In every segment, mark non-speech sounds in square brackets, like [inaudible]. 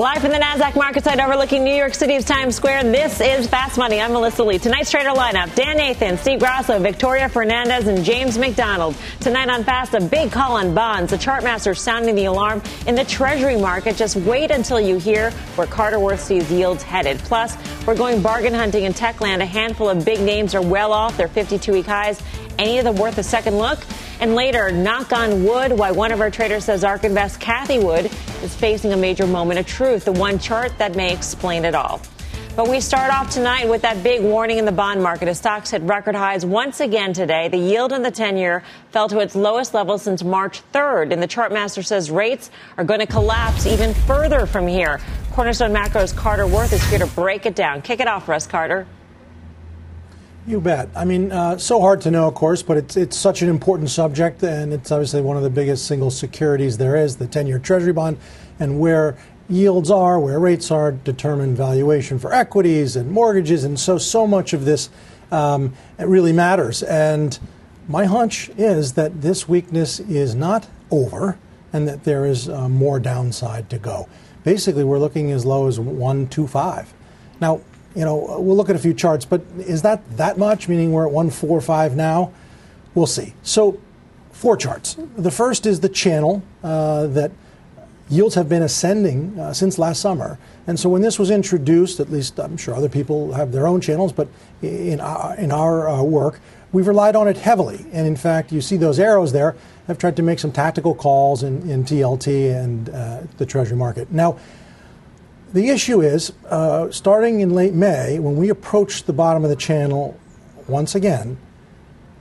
Live from the NASDAQ market site overlooking New York City's Times Square, this is Fast Money. I'm Melissa Lee. Tonight's trader lineup Dan Nathan, Steve Grasso, Victoria Fernandez, and James McDonald. Tonight on Fast, a big call on bonds. The chartmaster sounding the alarm in the Treasury market. Just wait until you hear where Carter Worth sees yields headed. Plus, we're going bargain hunting in Techland. A handful of big names are well off their 52 week highs. Any of them worth a second look? And later, knock on wood, why one of our traders says ARK Invest Cathie Wood is facing a major moment of truth, the one chart that may explain it all. But we start off tonight with that big warning in the bond market as stocks hit record highs once again today. The yield in the 10 year fell to its lowest level since March 3rd. And the chartmaster says rates are going to collapse even further from here. Cornerstone Macro's Carter Worth is here to break it down. Kick it off for us, Carter. You bet. I mean, uh, so hard to know, of course, but it's it's such an important subject, and it's obviously one of the biggest single securities there is, the 10-year Treasury bond, and where yields are, where rates are, determine valuation for equities and mortgages, and so so much of this um, it really matters. And my hunch is that this weakness is not over, and that there is uh, more downside to go. Basically, we're looking as low as 125. Now, you know, we'll look at a few charts, but is that that much? Meaning we're at 145 now? We'll see. So, four charts. The first is the channel uh, that yields have been ascending uh, since last summer. And so, when this was introduced, at least I'm sure other people have their own channels, but in our, in our uh, work, we've relied on it heavily. And in fact, you see those arrows there. I've tried to make some tactical calls in, in TLT and uh, the Treasury market. Now, the issue is, uh, starting in late May, when we approached the bottom of the channel once again,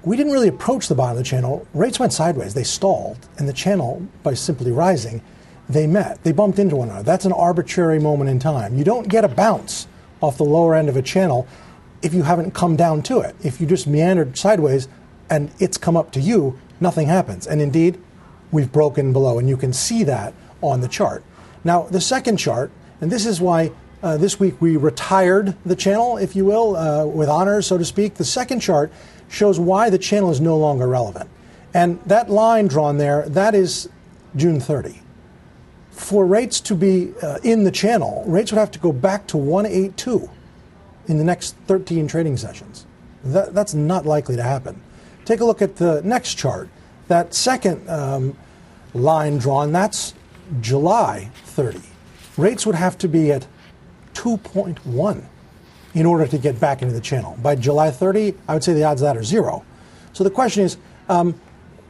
we didn't really approach the bottom of the channel. Rates went sideways. They stalled, and the channel, by simply rising, they met. They bumped into one another. That's an arbitrary moment in time. You don't get a bounce off the lower end of a channel if you haven't come down to it. If you just meandered sideways and it's come up to you, nothing happens. And indeed, we've broken below, and you can see that on the chart. Now, the second chart and this is why uh, this week we retired the channel, if you will, uh, with honors, so to speak. The second chart shows why the channel is no longer relevant. And that line drawn there, that is June 30. For rates to be uh, in the channel, rates would have to go back to 182 in the next 13 trading sessions. That, that's not likely to happen. Take a look at the next chart. That second um, line drawn, that's July 30 rates would have to be at 2.1 in order to get back into the channel. By July 30, I would say the odds of that are zero. So the question is, um,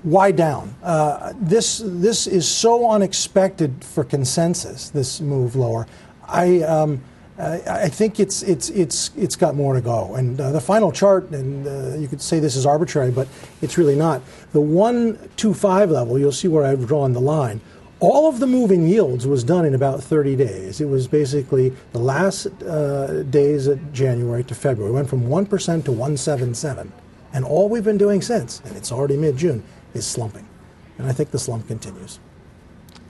why down? Uh, this this is so unexpected for consensus. This move lower. I. Um, I think it's it's it's it's got more to go. And uh, the final chart, and uh, you could say this is arbitrary, but it's really not. The one two five level, you'll see where I've drawn the line. All of the moving yields was done in about 30 days. It was basically the last uh, days of January to February. It went from 1% to 177. And all we've been doing since, and it's already mid June, is slumping. And I think the slump continues.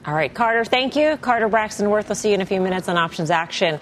All right, Carter, thank you. Carter Braxton Worth, we'll see you in a few minutes on options action.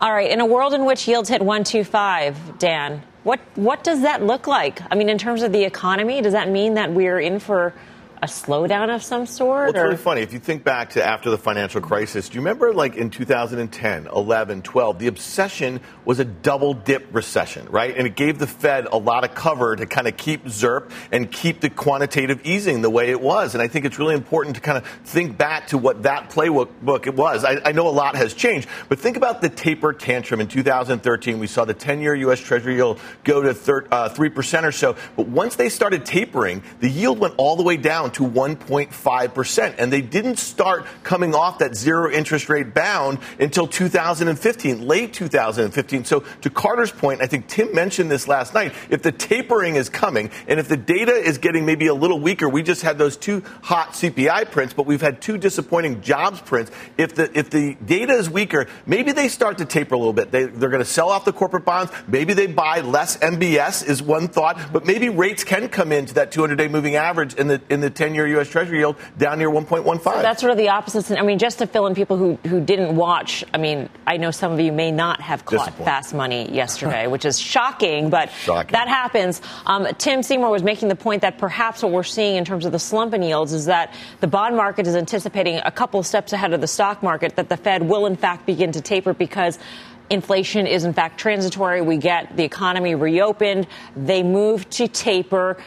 All right, in a world in which yields hit 125, Dan, what, what does that look like? I mean, in terms of the economy, does that mean that we're in for a slowdown of some sort? Well, it's or? really funny. If you think back to after the financial crisis, do you remember like in 2010, 11, 12, the obsession was a double dip recession, right? And it gave the Fed a lot of cover to kind of keep ZIRP and keep the quantitative easing the way it was. And I think it's really important to kind of think back to what that playbook it was. I, I know a lot has changed, but think about the taper tantrum in 2013. We saw the 10 year U.S. Treasury yield go to thir- uh, 3% or so. But once they started tapering, the yield went all the way down down to 1.5%. And they didn't start coming off that zero interest rate bound until 2015, late 2015. So to Carter's point, I think Tim mentioned this last night. If the tapering is coming and if the data is getting maybe a little weaker, we just had those two hot CPI prints, but we've had two disappointing jobs prints. If the if the data is weaker, maybe they start to taper a little bit. They, they're going to sell off the corporate bonds. Maybe they buy less MBS is one thought, but maybe rates can come into that 200-day moving average in the in the 10-year U.S. Treasury yield down near 1.15. So that's sort of the opposite. I mean, just to fill in people who who didn't watch. I mean, I know some of you may not have caught fast money yesterday, which is shocking, but shocking. that happens. Um, Tim Seymour was making the point that perhaps what we're seeing in terms of the slump in yields is that the bond market is anticipating a couple steps ahead of the stock market that the Fed will in fact begin to taper because inflation is in fact transitory. We get the economy reopened. They move to taper.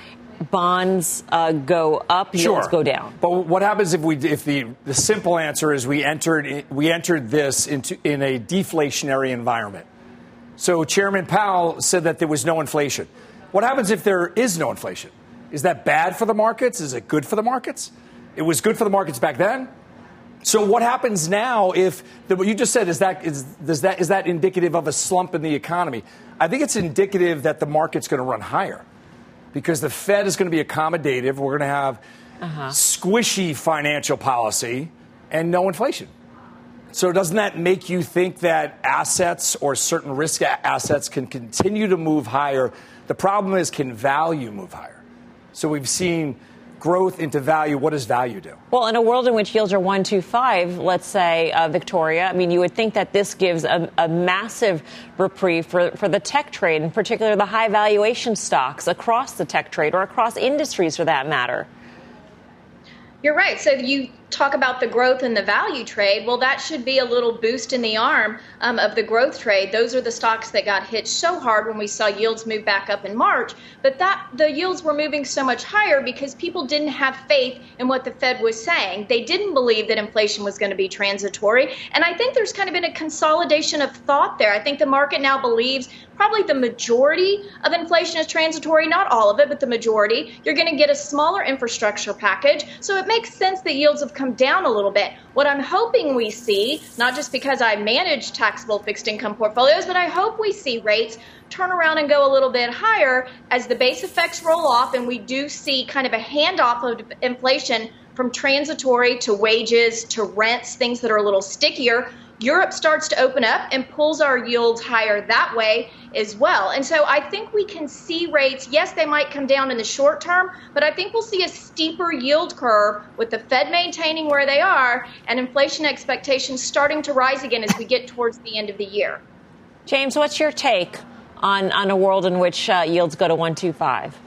Bonds uh, go up, yields sure. go down. But what happens if we, if the, the simple answer is we entered, we entered this into in a deflationary environment? So Chairman Powell said that there was no inflation. What happens if there is no inflation? Is that bad for the markets? Is it good for the markets? It was good for the markets back then. So what happens now if the, what you just said is that is does that is that indicative of a slump in the economy? I think it's indicative that the market's going to run higher because the Fed is going to be accommodative. We're going to have uh-huh. squishy financial policy and no inflation. So doesn't that make you think that assets or certain risk assets can continue to move higher? The problem is can value move higher? So we've seen growth into value, what does value do? Well, in a world in which yields are one, two, five, let's say, uh, Victoria, I mean, you would think that this gives a, a, massive reprieve for, for the tech trade, in particular the high valuation stocks across the tech trade or across industries for that matter. You're right. So you talk about the growth and the value trade, well, that should be a little boost in the arm um, of the growth trade. Those are the stocks that got hit so hard when we saw yields move back up in March. But that the yields were moving so much higher because people didn't have faith in what the Fed was saying. They didn't believe that inflation was going to be transitory. And I think there's kind of been a consolidation of thought there. I think the market now believes probably the majority of inflation is transitory, not all of it, but the majority. You're going to get a smaller infrastructure package. So it makes sense that yields have come down a little bit. What I'm hoping we see, not just because I manage taxable fixed income portfolios, but I hope we see rates turn around and go a little bit higher as the base effects roll off and we do see kind of a handoff of inflation from transitory to wages to rents, things that are a little stickier. Europe starts to open up and pulls our yields higher that way as well. And so I think we can see rates, yes, they might come down in the short term, but I think we'll see a steeper yield curve with the Fed maintaining where they are and inflation expectations starting to rise again as we get towards the end of the year. James, what's your take on, on a world in which uh, yields go to 125?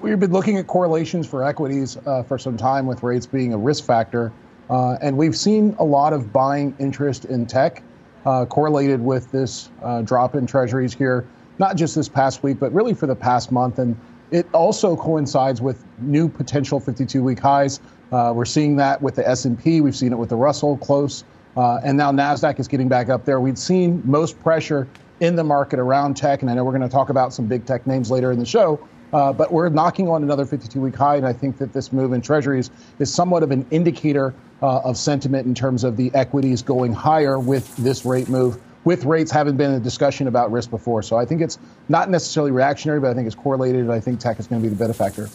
We've been looking at correlations for equities uh, for some time with rates being a risk factor. Uh, and we've seen a lot of buying interest in tech uh, correlated with this uh, drop in treasuries here, not just this past week, but really for the past month. And it also coincides with new potential 52-week highs. Uh, we're seeing that with the S&P. We've seen it with the Russell close. Uh, and now NASDAQ is getting back up there. We've seen most pressure in the market around tech. And I know we're going to talk about some big tech names later in the show. Uh, but we're knocking on another 52 week high, and I think that this move in treasuries is somewhat of an indicator uh, of sentiment in terms of the equities going higher with this rate move, with rates having been a discussion about risk before. So I think it's not necessarily reactionary, but I think it's correlated, I think tech is going to be the benefactor.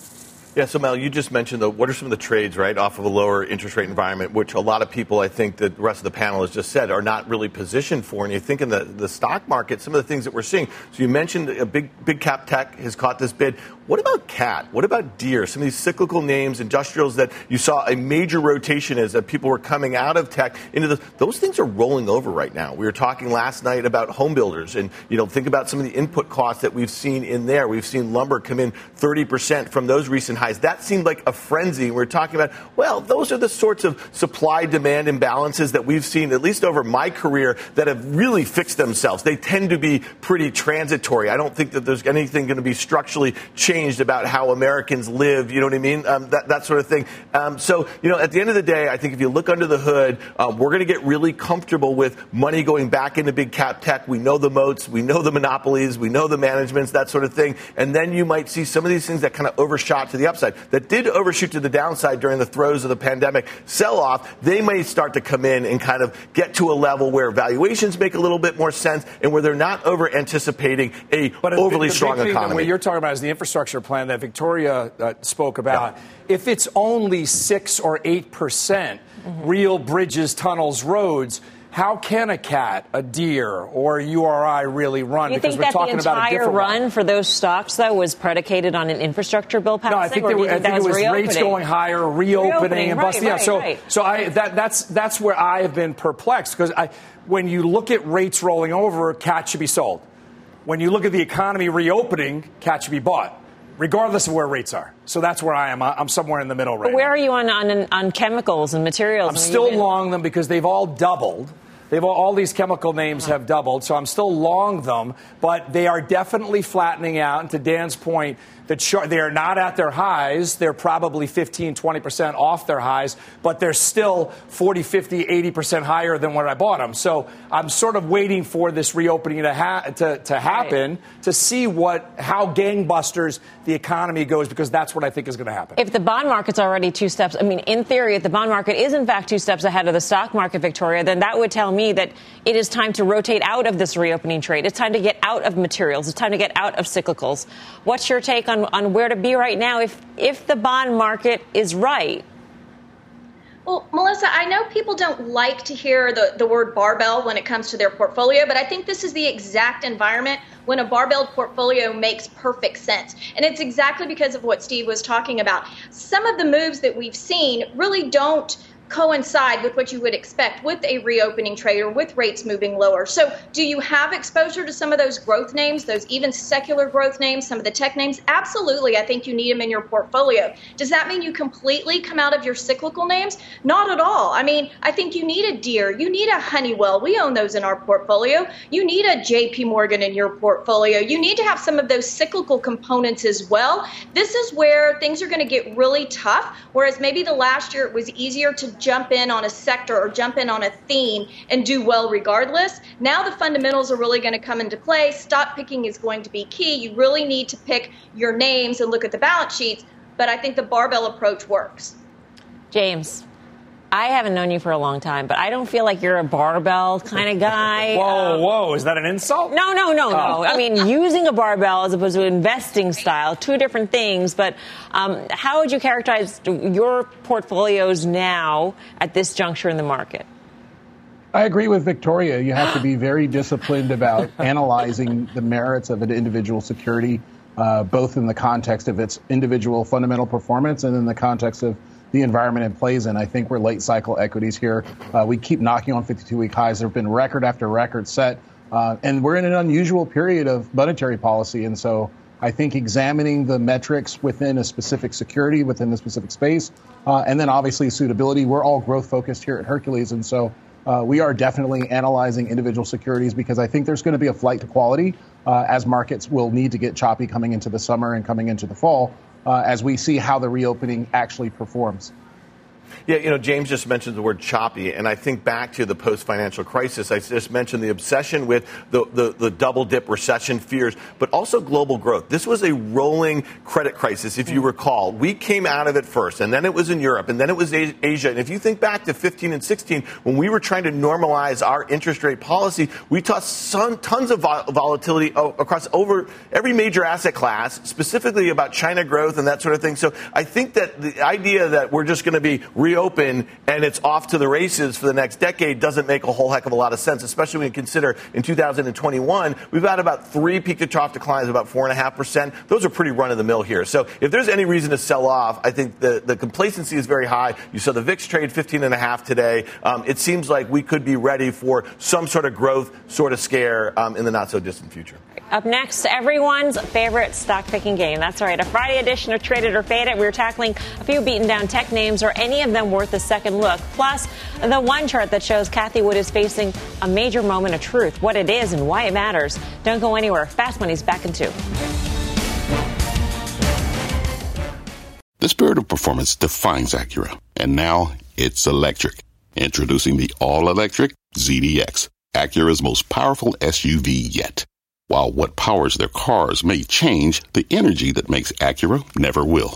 Yeah, so Mel, you just mentioned the, what are some of the trades, right, off of a lower interest rate environment, which a lot of people, I think, the rest of the panel has just said, are not really positioned for. And you think in the, the stock market, some of the things that we're seeing. So you mentioned a big big cap tech has caught this bid. What about CAT? What about Deere? Some of these cyclical names, industrials that you saw a major rotation as that people were coming out of tech into the those things are rolling over right now. We were talking last night about home builders, and you know, think about some of the input costs that we've seen in there. We've seen lumber come in 30% from those recent highs. That seemed like a frenzy. We're talking about, well, those are the sorts of supply demand imbalances that we've seen, at least over my career, that have really fixed themselves. They tend to be pretty transitory. I don't think that there's anything going to be structurally changed about how Americans live, you know what I mean? Um, that, that sort of thing. Um, so, you know, at the end of the day, I think if you look under the hood, um, we're going to get really comfortable with money going back into big cap tech. We know the moats, we know the monopolies, we know the managements, that sort of thing. And then you might see some of these things that kind of overshot to the upside that did overshoot to the downside during the throes of the pandemic sell off, they may start to come in and kind of get to a level where valuations make a little bit more sense and where they're not over anticipating a but overly the strong big thing economy. What you're talking about is the infrastructure plan that Victoria uh, spoke about. Yeah. If it's only six or eight percent mm-hmm. real bridges, tunnels, roads how can a cat, a Deere, or a URI really run? You because think we're that the entire run one. for those stocks, though, was predicated on an infrastructure bill passing? No, I think, there, I think, it was rates going higher, reopening, reopening and busting. Right, yeah, so right. so I that that's that's where I have been perplexed because I when you look at rates rolling over, cat should be sold. When you look at the economy reopening, cat should be bought regardless of where rates are. So that's where I am. I'm somewhere in the middle right but where now. are you on, on, on chemicals and materials? I'm still long them because they've all doubled. They've all these chemical names have doubled, so I'm still long them, but they are definitely flattening out. And to Dan's point, the chart, they are not at their highs. They're probably 15, 20% off their highs, but they're still 40, 50, 80% higher than when I bought them. So I'm sort of waiting for this reopening to, ha- to, to happen right. to see what, how gangbusters the economy goes, because that's what I think is going to happen. If the bond market's already two steps, I mean, in theory, if the bond market is in fact two steps ahead of the stock market, Victoria, then that would tell me that it is time to rotate out of this reopening trade. It's time to get out of materials. It's time to get out of cyclicals. What's your take on on, where to be right now if, if the bond market is right? Well, Melissa, I know people don't like to hear the, the word barbell when it comes to their portfolio, but I think this is the exact environment when a barbell portfolio makes perfect sense. And it's exactly because of what Steve was talking about. Some of the moves that we've seen really don't coincide with what you would expect with a reopening trade or with rates moving lower. So, do you have exposure to some of those growth names, those even secular growth names, some of the tech names? Absolutely. I think you need them in your portfolio. Does that mean you completely come out of your cyclical names? Not at all. I mean, I think you need a Deere, you need a Honeywell. We own those in our portfolio. You need a JP Morgan in your portfolio. You need to have some of those cyclical components as well. This is where things are going to get really tough, whereas maybe the last year it was easier to jump in on a sector or jump in on a theme and do well regardless. Now the fundamentals are really going to come into play. Stock picking is going to be key. You really need to pick your names and look at the balance sheets, but I think the barbell approach works. James. I haven't known you for a long time, but I don't feel like you're a barbell kind of guy. whoa, um, whoa, is that an insult? No, no, no, no. Oh. I mean, using a barbell as opposed to investing style, two different things. But um, how would you characterize your portfolios now at this juncture in the market? I agree with Victoria. You have to be very disciplined about [laughs] analyzing the merits of an individual security, uh, both in the context of its individual fundamental performance and in the context of the environment it plays in. I think we're late cycle equities here. Uh, we keep knocking on 52 week highs. There have been record after record set. Uh, and we're in an unusual period of monetary policy. And so I think examining the metrics within a specific security, within the specific space, uh, and then obviously suitability. We're all growth focused here at Hercules. And so uh, we are definitely analyzing individual securities because I think there's going to be a flight to quality uh, as markets will need to get choppy coming into the summer and coming into the fall uh, as we see how the reopening actually performs. Yeah, you know, James just mentioned the word choppy, and I think back to the post financial crisis. I just mentioned the obsession with the, the, the, double dip recession fears, but also global growth. This was a rolling credit crisis, if you mm. recall. We came out of it first, and then it was in Europe, and then it was Asia. And if you think back to 15 and 16, when we were trying to normalize our interest rate policy, we some, tons of volatility across over every major asset class, specifically about China growth and that sort of thing. So I think that the idea that we're just going to be reopen and it's off to the races for the next decade doesn't make a whole heck of a lot of sense, especially when you consider in 2021, we've had about three peak to trough declines, about 4.5%. Those are pretty run of the mill here. So if there's any reason to sell off, I think the, the complacency is very high. You saw the VIX trade 15 and a half today. Um, it seems like we could be ready for some sort of growth sort of scare um, in the not so distant future. Up next, everyone's favorite stock picking game. That's right, a Friday edition of Trade It or Fade It. We're tackling a few beaten down tech names or any of them worth a second look. Plus, the one chart that shows Cathie Wood is facing a major moment of truth, what it is and why it matters. Don't go anywhere. Fast Money's back in two. The spirit of performance defines Acura, and now it's electric. Introducing the all electric ZDX, Acura's most powerful SUV yet. While what powers their cars may change, the energy that makes Acura never will.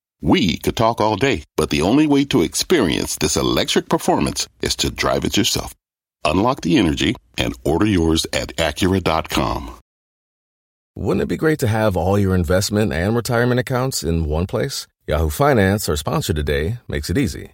We could talk all day, but the only way to experience this electric performance is to drive it yourself. Unlock the energy and order yours at Acura.com. Wouldn't it be great to have all your investment and retirement accounts in one place? Yahoo Finance, our sponsor today, makes it easy.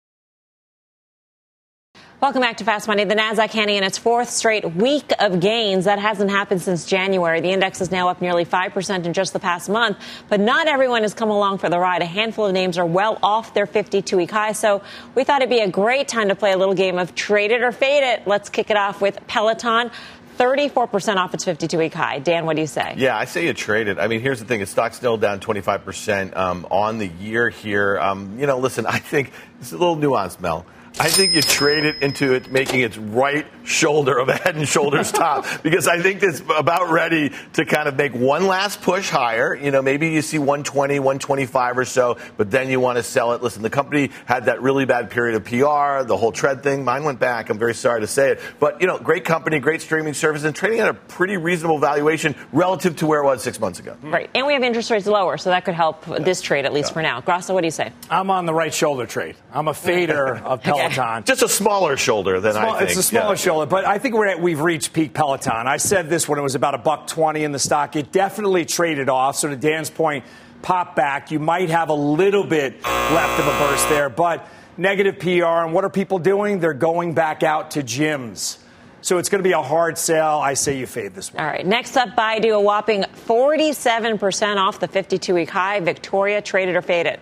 Welcome back to Fast Money. The Nasdaq handing in its fourth straight week of gains. That hasn't happened since January. The index is now up nearly 5% in just the past month, but not everyone has come along for the ride. A handful of names are well off their 52-week high, so we thought it'd be a great time to play a little game of trade it or fade it. Let's kick it off with Peloton. 34% off its 52 week high. Dan, what do you say? Yeah, I say you trade it. I mean, here's the thing: the stock's still down 25% um, on the year here. Um, you know, listen, [laughs] I think it's a little nuanced, Mel. I think you trade it into it making its right shoulder of a head and shoulders [laughs] top because I think it's about ready to kind of make one last push higher. You know, maybe you see 120, 125 or so, but then you want to sell it. Listen, the company had that really bad period of PR, the whole tread thing. Mine went back. I'm very sorry to say it. But, you know, great company, great streaming service, and trading at a pretty reasonable valuation relative to where it was six months ago. Right. And we have interest rates lower, so that could help yeah. this trade, at least yeah. for now. Grasso, what do you say? I'm on the right shoulder trade. I'm a fader [laughs] of Peloton. Peloton. Just a smaller shoulder than Small, I think. It's a smaller yeah. shoulder, but I think we're at, we've reached peak Peloton. I said this when it was about a buck twenty in the stock. It definitely traded off. So to Dan's point, pop back. You might have a little bit left of a burst there, but negative PR. And what are people doing? They're going back out to gyms. So it's going to be a hard sell. I say you fade this one. All right. Next up, Baidu, a whopping 47% off the 52 week high. Victoria, traded or faded?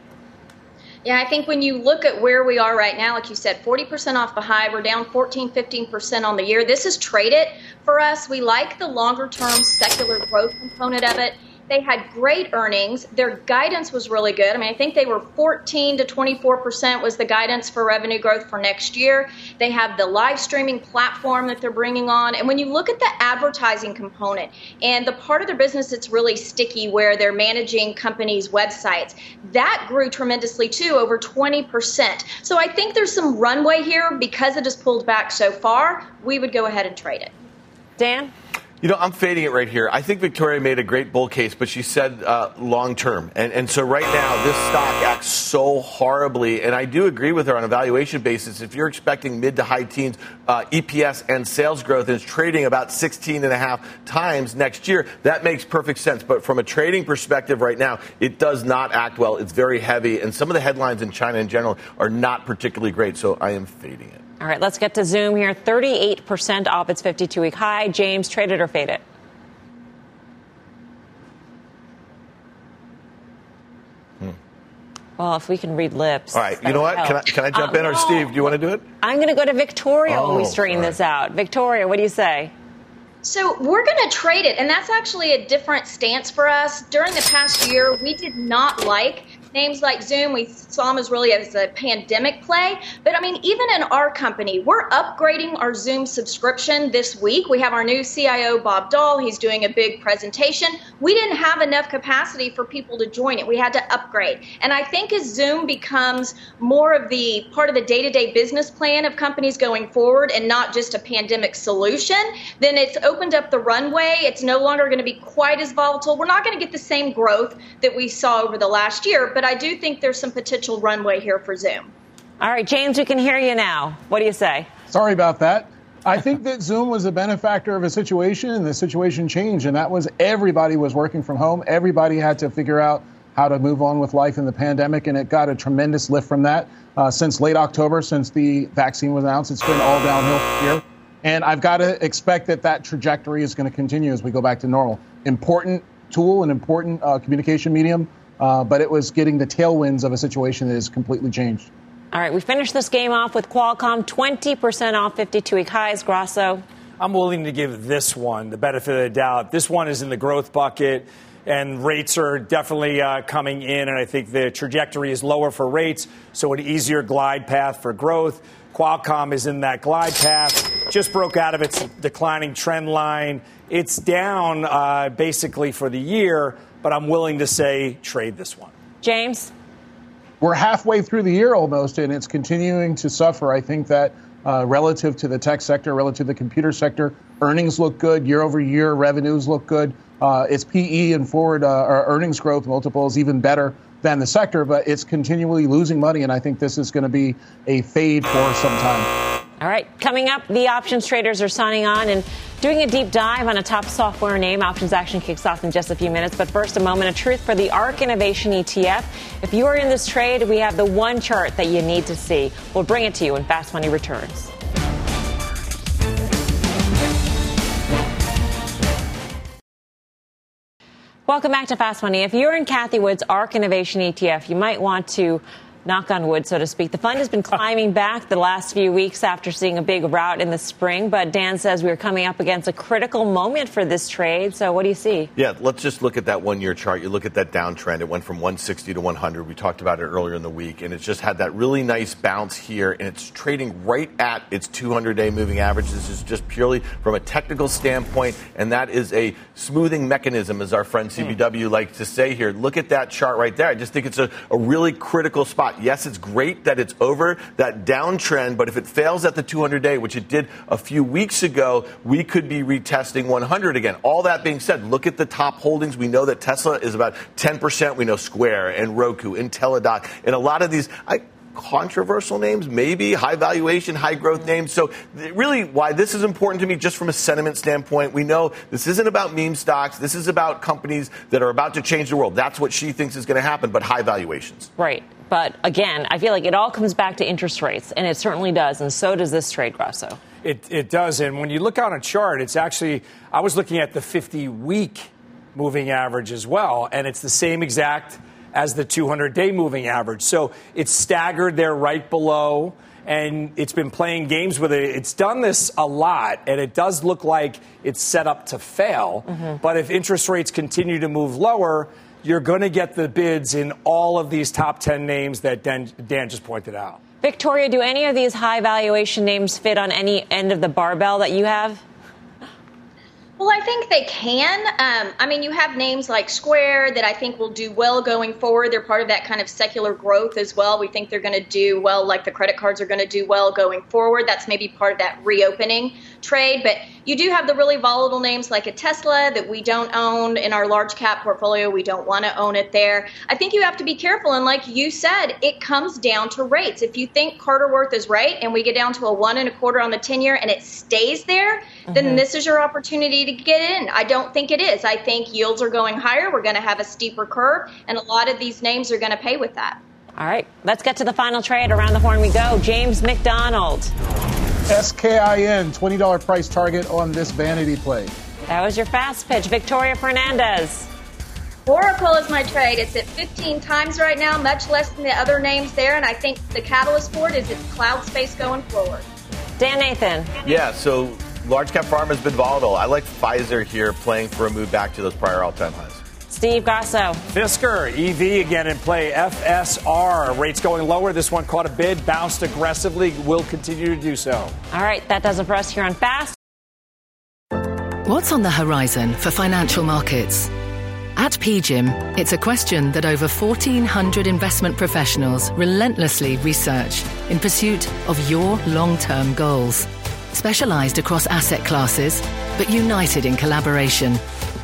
Yeah, I think when you look at where we are right now, like you said, 40% off the high, we're down 14, 15% on the year. This is trade it for us. We like the longer term secular growth component of it. They had great earnings. Their guidance was really good. I mean, I think they were 14 to 24 percent was the guidance for revenue growth for next year. They have the live streaming platform that they're bringing on, and when you look at the advertising component and the part of their business that's really sticky, where they're managing companies' websites, that grew tremendously too, over 20 percent. So I think there's some runway here because it has pulled back so far. We would go ahead and trade it. Dan. You know, I'm fading it right here. I think Victoria made a great bull case, but she said uh, long term. And, and so right now, this stock acts so horribly. And I do agree with her on a valuation basis. If you're expecting mid to high teens uh, EPS and sales growth and it's trading about 16 and a half times next year, that makes perfect sense. But from a trading perspective right now, it does not act well. It's very heavy. And some of the headlines in China in general are not particularly great. So I am fading it. All right, let's get to Zoom here. 38% off its 52 week high. James, trade it or fade it? Hmm. Well, if we can read lips. All right, you know what? Can I, can I jump uh, in? Or Steve, do you want to do it? I'm going to go to Victoria oh, when we oh, straighten this out. Victoria, what do you say? So we're going to trade it, and that's actually a different stance for us. During the past year, we did not like names like Zoom, we saw them as really as a pandemic play. But I mean, even in our company, we're upgrading our Zoom subscription this week. We have our new CIO, Bob Dahl. He's doing a big presentation. We didn't have enough capacity for people to join it. We had to upgrade. And I think as Zoom becomes more of the part of the day to day business plan of companies going forward and not just a pandemic solution, then it's opened up the runway. It's no longer going to be quite as volatile. We're not going to get the same growth that we saw over the last year, but I do think there's some potential runway here for Zoom. All right, James, we can hear you now. What do you say? Sorry about that. I think that Zoom was a benefactor of a situation, and the situation changed, and that was everybody was working from home. Everybody had to figure out how to move on with life in the pandemic, and it got a tremendous lift from that. Uh, since late October, since the vaccine was announced, it's been all downhill here. And I've got to expect that that trajectory is going to continue as we go back to normal. Important tool, an important uh, communication medium, uh, but it was getting the tailwinds of a situation that has completely changed. All right, we finished this game off with Qualcomm 20% off 52 week highs. Grasso. I'm willing to give this one the benefit of the doubt. This one is in the growth bucket, and rates are definitely uh, coming in, and I think the trajectory is lower for rates, so an easier glide path for growth. Qualcomm is in that glide path, just broke out of its declining trend line. It's down uh, basically for the year, but I'm willing to say trade this one. James? we're halfway through the year almost, and it's continuing to suffer. I think that uh, relative to the tech sector, relative to the computer sector, earnings look good year over year, revenues look good. Uh, its PE and forward uh, earnings growth multiples even better than the sector, but it's continually losing money, and I think this is going to be a fade for some time. All right, coming up, the options traders are signing on and doing a deep dive on a top software name. Options action kicks off in just a few minutes, but first, a moment of truth for the ARK Innovation ETF. If you are in this trade, we have the one chart that you need to see. We'll bring it to you when Fast Money returns. Welcome back to Fast Money. If you're in Cathie Wood's ARK Innovation ETF, you might want to knock on wood, so to speak. The fund has been climbing back the last few weeks after seeing a big rout in the spring, but Dan says we're coming up against a critical moment for this trade. So, what do you see? Yeah, let's just look at that one year chart. You look at that downtrend, it went from 160 to 100. We talked about it earlier in the week, and it's just had that really nice bounce here, and it's trading right at its 200 day moving average. This is just purely from a technical standpoint, and that is a smoothing mechanism, as our friend CBW mm. likes to say here. Look at that chart right there. I just think it's a, a really critical spot. Yes, it's great that it's over that downtrend, but if it fails at the 200 day, which it did a few weeks ago, we could be retesting 100 again. All that being said, look at the top holdings. We know that Tesla is about 10%. We know Square and Roku and Teladoc and a lot of these. I, controversial names, maybe high valuation, high growth names. So, really, why this is important to me, just from a sentiment standpoint, we know this isn't about meme stocks. This is about companies that are about to change the world. That's what she thinks is going to happen, but high valuations. Right. But again, I feel like it all comes back to interest rates, and it certainly does, and so does this trade, Grasso. It, it does. And when you look on a chart, it's actually, I was looking at the 50 week moving average as well, and it's the same exact as the 200 day moving average. So it's staggered there right below, and it's been playing games with it. It's done this a lot, and it does look like it's set up to fail. Mm-hmm. But if interest rates continue to move lower, you're going to get the bids in all of these top 10 names that Dan, Dan just pointed out. Victoria, do any of these high valuation names fit on any end of the barbell that you have? Well, I think they can. Um, I mean, you have names like Square that I think will do well going forward. They're part of that kind of secular growth as well. We think they're going to do well, like the credit cards are going to do well going forward. That's maybe part of that reopening trade. But you do have the really volatile names like a Tesla that we don't own in our large cap portfolio. We don't want to own it there. I think you have to be careful. And like you said, it comes down to rates. If you think Carter Worth is right and we get down to a one and a quarter on the 10 year and it stays there, mm-hmm. then this is your opportunity to get in. I don't think it is. I think yields are going higher. We're going to have a steeper curve, and a lot of these names are going to pay with that. All right, let's get to the final trade. Around the horn we go. James McDonald. SKIN, $20 price target on this vanity play. That was your fast pitch. Victoria Fernandez. Oracle is my trade. It's at 15 times right now, much less than the other names there, and I think the catalyst for it is its cloud space going forward. Dan Nathan. Yeah, so large cap pharma has been volatile. I like Pfizer here playing for a move back to those prior all time highs. Steve Grasso. Fisker, EV again in play. FSR, rates going lower. This one caught a bid, bounced aggressively, will continue to do so. All right, that does it for us here on Fast. What's on the horizon for financial markets? At PGIM, it's a question that over 1,400 investment professionals relentlessly research in pursuit of your long term goals. Specialized across asset classes, but united in collaboration,